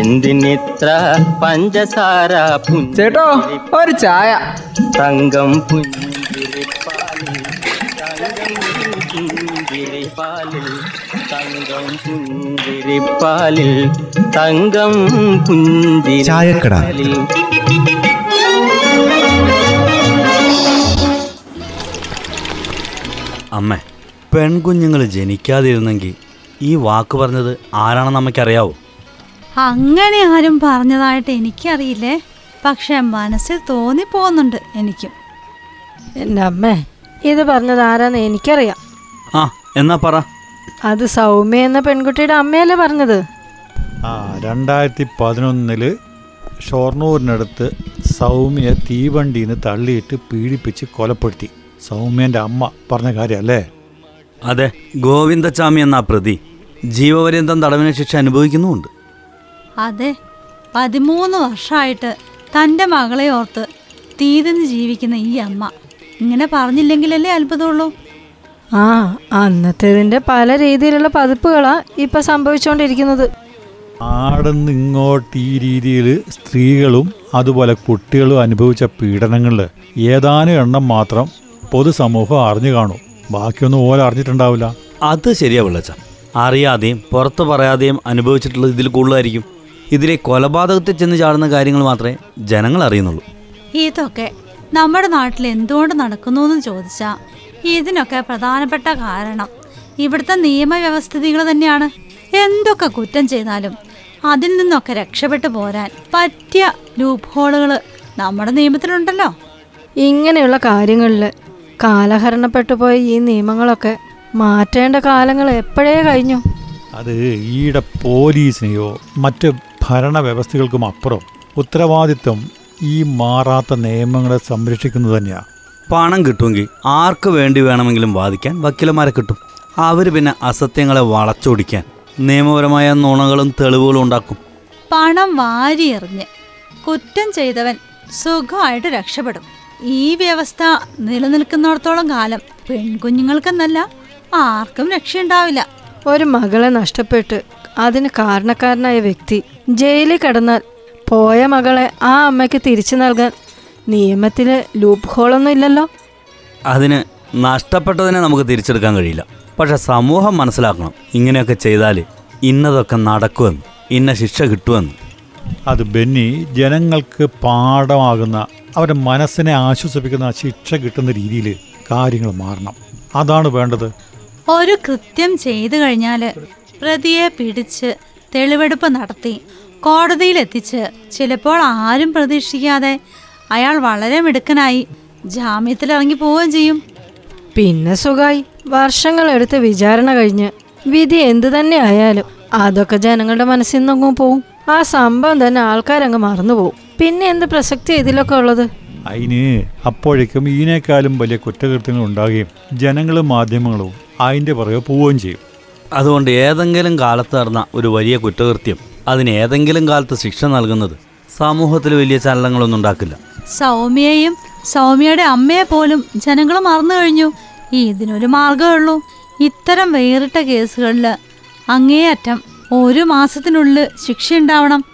എന്തിനിത്ര പഞ്ചസാര ചേട്ടോ ഒരു ചായ. തങ്കം പുഞ്ചിരിപ്പാലിൽ തങ്കം പുഞ്ചിരിപ്പാലിൽ തങ്കം പുഞ്ചിരിപ്പാലിൽ തങ്കം ചായക്കട. പുഞ്ചിരിപ്പാലിൽ അമ്മ പെൺകുഞ്ഞുങ്ങൾ ജനിക്കാതിരുന്നെങ്കിൽ ഈ വാക്ക് പറഞ്ഞത് ആരാണെന്ന് അമ്മയ്ക്കറിയാവോ? അങ്ങനെ ആരും പറഞ്ഞതായിട്ട് എനിക്കറിയില്ലേ? പക്ഷെ മനസ്സിൽ തോന്നിപ്പോകുന്നുണ്ട് എനിക്കും. എന്റെ അമ്മേ ഇത് പറഞ്ഞത് ആരാന്ന് എനിക്കറിയാം. ആ എന്നാ പറ. അത് സൗമ്യ എന്ന പെൺകുട്ടിയുടെ അമ്മയല്ലേ പറഞ്ഞത്? ആ രണ്ടായിരത്തി പതിനൊന്നിൽ ഷൊർണൂരിനടുത്ത് സൗമ്യ തീവണ്ടിയിൽ നിന്ന് തള്ളിയിട്ട് പീഡിപ്പിച്ച് കൊലപ്പെടുത്തി. സൗമ്യന്റെ അമ്മ പറഞ്ഞ കാര്യമല്ലേ അതെ ഗോവിന്ദച്ചാമി എന്ന പ്രതി ജീവപര്യന്തം തടവിന് ശിക്ഷ അനുഭവിക്കുന്നുമുണ്ട്. അതെ പതിമൂന്ന് വർഷമായിട്ട് തന്റെ മകളെ ഓർത്ത് തീതിന്ന് ജീവിക്കുന്ന ഈ അമ്മ. ഇങ്ങനെ പറഞ്ഞില്ലെങ്കിലല്ലേ അത്ഭുതമുള്ളൂ? ആ അന്നത്തേതിന്റെ പല രീതിയിലുള്ള പതിപ്പുകളാ ഇപ്പൊ സംഭവിച്ചുകൊണ്ടിരിക്കുന്നത്. ആടുന്ന് ഇങ്ങോട്ട് ഈ രീതിയിൽ സ്ത്രീകളും അതുപോലെ കുട്ടികളും അനുഭവിച്ച പീഡനങ്ങളിൽ ഏതാനും എണ്ണം മാത്രം പൊതുസമൂഹം അറിഞ്ഞു കാണും. ബാക്കിയൊന്നും ഓല അറിഞ്ഞിട്ടുണ്ടാവില്ല. അത് ശരിയാ വിളച്ച അറിയാതെയും പുറത്ത് പറയാതെയും അനുഭവിച്ചിട്ടുള്ളത് ഇതിൽ കൂടുതലായിരിക്കും. ഇതിലെ കൊലപാതകത്തിൽ ചെന്ന് ചാടുന്ന കാര്യങ്ങൾ മാത്രമേ ജനങ്ങൾ അറിയുന്നുള്ളൂ. ഇതൊക്കെ നമ്മുടെ നാട്ടിൽ എന്തുകൊണ്ട് നടക്കുന്നു എന്ന് ചോദിച്ചാൽ ഇതിനൊക്കെ പ്രധാനപ്പെട്ട കാരണം ഇവിടുത്തെ നിയമവ്യവസ്ഥിതികൾ തന്നെയാണ്. എന്തൊക്കെ കുറ്റം ചെയ്താലും അതിൽ നിന്നൊക്കെ രക്ഷപ്പെട്ടു പോരാൻ പറ്റിയ ലൂപ്പ് ഹോളുകൾ നമ്മുടെ നിയമത്തിലുണ്ടല്ലോ. ഇങ്ങനെയുള്ള കാര്യങ്ങളിൽ കാലഹരണപ്പെട്ടു പോയ ഈ നിയമങ്ങളൊക്കെ മാറ്റേണ്ട കാലങ്ങൾ എപ്പോഴേ കഴിഞ്ഞു? അത് ഈടെ പോലീസിനെയോ മറ്റ് ഭരണവ്യവസ്ഥകൾക്കും അപ്പുറം ഉത്തരവാദിത്വം ഈ മാറാത്ത നിയമങ്ങളെ സംരക്ഷിക്കുന്നത് തന്നെയാണ് പണം കിട്ടുമെങ്കിൽ ആർക്ക് വേണ്ടി വേണമെങ്കിലും വാദിക്കാൻ വക്കീലന്മാരെ കിട്ടും. അവർ പിന്നെ അസത്യങ്ങളെ വളച്ചൊടിക്കാൻ നിയമപരമായ നുണകളും തെളിവുകളും ഉണ്ടാക്കും. പണം വാരിയെറിഞ്ഞ് കുറ്റം ചെയ്തവൻ സുഖമായിട്ട് രക്ഷപ്പെടും. ഈ വ്യവസ്ഥ നിലനിൽക്കുന്നിടത്തോളം കാലം പെൺകുഞ്ഞുങ്ങൾക്കെന്നല്ല ആർക്കും രക്ഷയുണ്ടാവില്ല. ഒരു മകളെ നഷ്ടപ്പെട്ട് അതിന് കാരണക്കാരനായ വ്യക്തി ജയിലിൽ കിടന്നാൽ പോയ മകളെ ആ അമ്മയ്ക്ക് തിരിച്ചു നൽകാൻ നിയമത്തിൽ ലൂപ്പ് ഹോളൊന്നും ഇല്ലല്ലോ. അതിന് നഷ്ടപ്പെട്ടതിനെ നമുക്ക് തിരിച്ചെടുക്കാൻ കഴിയില്ല. പക്ഷെ സമൂഹം മനസ്സിലാക്കണം ഇങ്ങനെയൊക്കെ ചെയ്താൽ ഇന്നതൊക്കെ നടക്കുമെന്ന് ഇന്ന ശിക്ഷ കിട്ടുമെന്ന്. അത് ബെന്നി ജനങ്ങൾക്ക് പാഠമാകുന്ന അവരുടെ മനസ്സിനെ ആശ്വസിപ്പിക്കുന്ന ശിക്ഷ കിട്ടുന്ന രീതിയിൽ കാര്യങ്ങൾ മാറണം. അതാണ് വേണ്ടത്. ഒരു കൃത്യം ചെയ്തു കഴിഞ്ഞാൽ പ്രതിയെ പിടിച്ച് തെളിവെടുപ്പ് നടത്തി. കോടതിയിലെത്തിച്ച് ചിലപ്പോൾ ആരും പ്രതീക്ഷിക്കാതെ അയാൾ വളരെ മിടുക്കനായി ജാമ്യത്തിൽ ഇറങ്ങി പോവുകയും ചെയ്യും. പിന്നെ സുഖായി. വർഷങ്ങളെടുത്ത് വിചാരണ കഴിഞ്ഞ് വിധി എന്തു തന്നെ ആയാലും അതൊക്കെ ജനങ്ങളുടെ മനസ്സിൽ നിന്നങ്ങും പോവും. ആ സംഭവം തന്നെ ആൾക്കാരങ്ങ് മറന്നു പോവും. പിന്നെ എന്ത് പ്രസക്തി ഇതിലൊക്കെ ഉള്ളത്? അതിന് അപ്പോഴേക്കും ഇതിനേക്കാളും വലിയ കുറ്റകൃത്യങ്ങൾ ഉണ്ടാകുകയും ജനങ്ങളും മാധ്യമങ്ങളും അതിന്റെ പുറകെ പോവുകയും ചെയ്യും. അതുകൊണ്ട് ഏതെങ്കിലും കാലത്ത് നടന്ന ഒരു വലിയ കുറ്റകൃത്യം അതിന് ഏതെങ്കിലും കാലത്ത് ശിക്ഷ നൽകുന്നത് സമൂഹത്തിൽ വലിയ ചലനങ്ങളൊന്നും ഉണ്ടാക്കില്ല. സൗമ്യയും സൗമ്യയുടെ അമ്മയെ പോലും ജനങ്ങൾ മറന്നു കഴിഞ്ഞു. ഇതിനൊരു മാർഗമേ ഉള്ളൂ. ഇത്തരം വേറിട്ട കേസുകളിൽ അങ്ങേയറ്റം ഒരു മാസത്തിനുള്ളിൽ ശിക്ഷയുണ്ടാവണം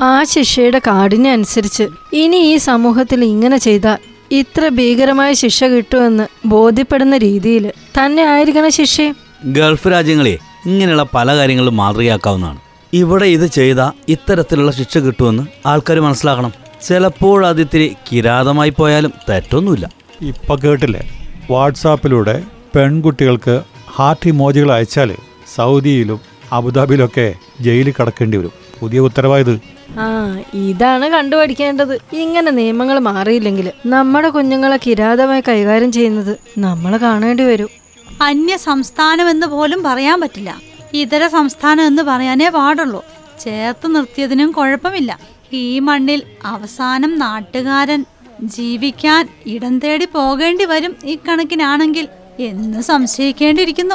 ആ ശിക്ഷയുടെ കാഠിന്യം അനുസരിച്ച് ഇനി ഈ സമൂഹത്തിൽ ഇങ്ങനെ ചെയ്താൽ ഇത്ര ഭീകരമായ ശിക്ഷ കിട്ടുമെന്ന് ബോധ്യപ്പെടുന്ന രീതിയിൽ തന്നെ ആയിരിക്കണം ശിക്ഷയും. ഗൾഫ് രാജ്യങ്ങളെ ഇങ്ങനെയുള്ള പല കാര്യങ്ങളും മാതൃകയാക്കാവുന്നതാണ്. ഇവിടെ ഇത് ചെയ്താൽ ഇത്തരത്തിലുള്ള ശിക്ഷ കിട്ടുമെന്ന് ആൾക്കാർ മനസ്സിലാക്കണം. ചിലപ്പോൾ അതിത്തിരി കിരാതമായി പോയാലും തെറ്റൊന്നുമില്ല. ഇപ്പം കേട്ടില്ലേ? വാട്സാപ്പിലൂടെ പെൺകുട്ടികൾക്ക് ഹാർട്ട് ഇമോജികൾ അയച്ചാൽ സൗദിയിലും അബുദാബിയിലും ഒക്കെ ജയിലിൽ കടക്കേണ്ടി വരും. പുതിയ ഉത്തരവായത്. ആ ഇതാണ് കണ്ടുപഠിക്കേണ്ടത്. ഇങ്ങനെ നിയമങ്ങൾ മാറിയില്ലെങ്കിൽ നമ്മുടെ കുഞ്ഞുങ്ങളെ കിരാതമായി കൈകാര്യം ചെയ്യുന്നത് നമ്മൾ കാണേണ്ടി വരും. അന്യ സംസ്ഥാനം എന്ന് പോലും പറയാൻ പറ്റില്ല. ഇതര സംസ്ഥാനം എന്ന് പറയാനേ പാടുള്ളൂ. ചേർത്ത് നിർത്തിയതിനും കുഴപ്പമില്ല. ഈ മണ്ണിൽ അവസാനം നാട്ടുകാരൻ ജീവിക്കാൻ ഇടം തേടി പോകേണ്ടി വരും ഈ കണക്കിനാണെങ്കിൽ എന്ന് സംശയിക്കേണ്ടിയിരിക്കുന്നു.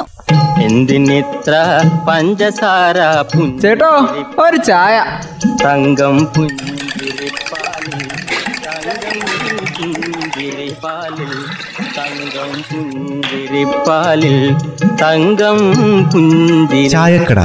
എന്തിനിത്ര പഞ്ചസാര ചേട്ടോ ഒരു ചായ. തങ്കം പുഞ്ചിരിപ്പാലിൽ തങ്കം പുഞ്ചിരിപ്പാലിൽ. ചായക്കട.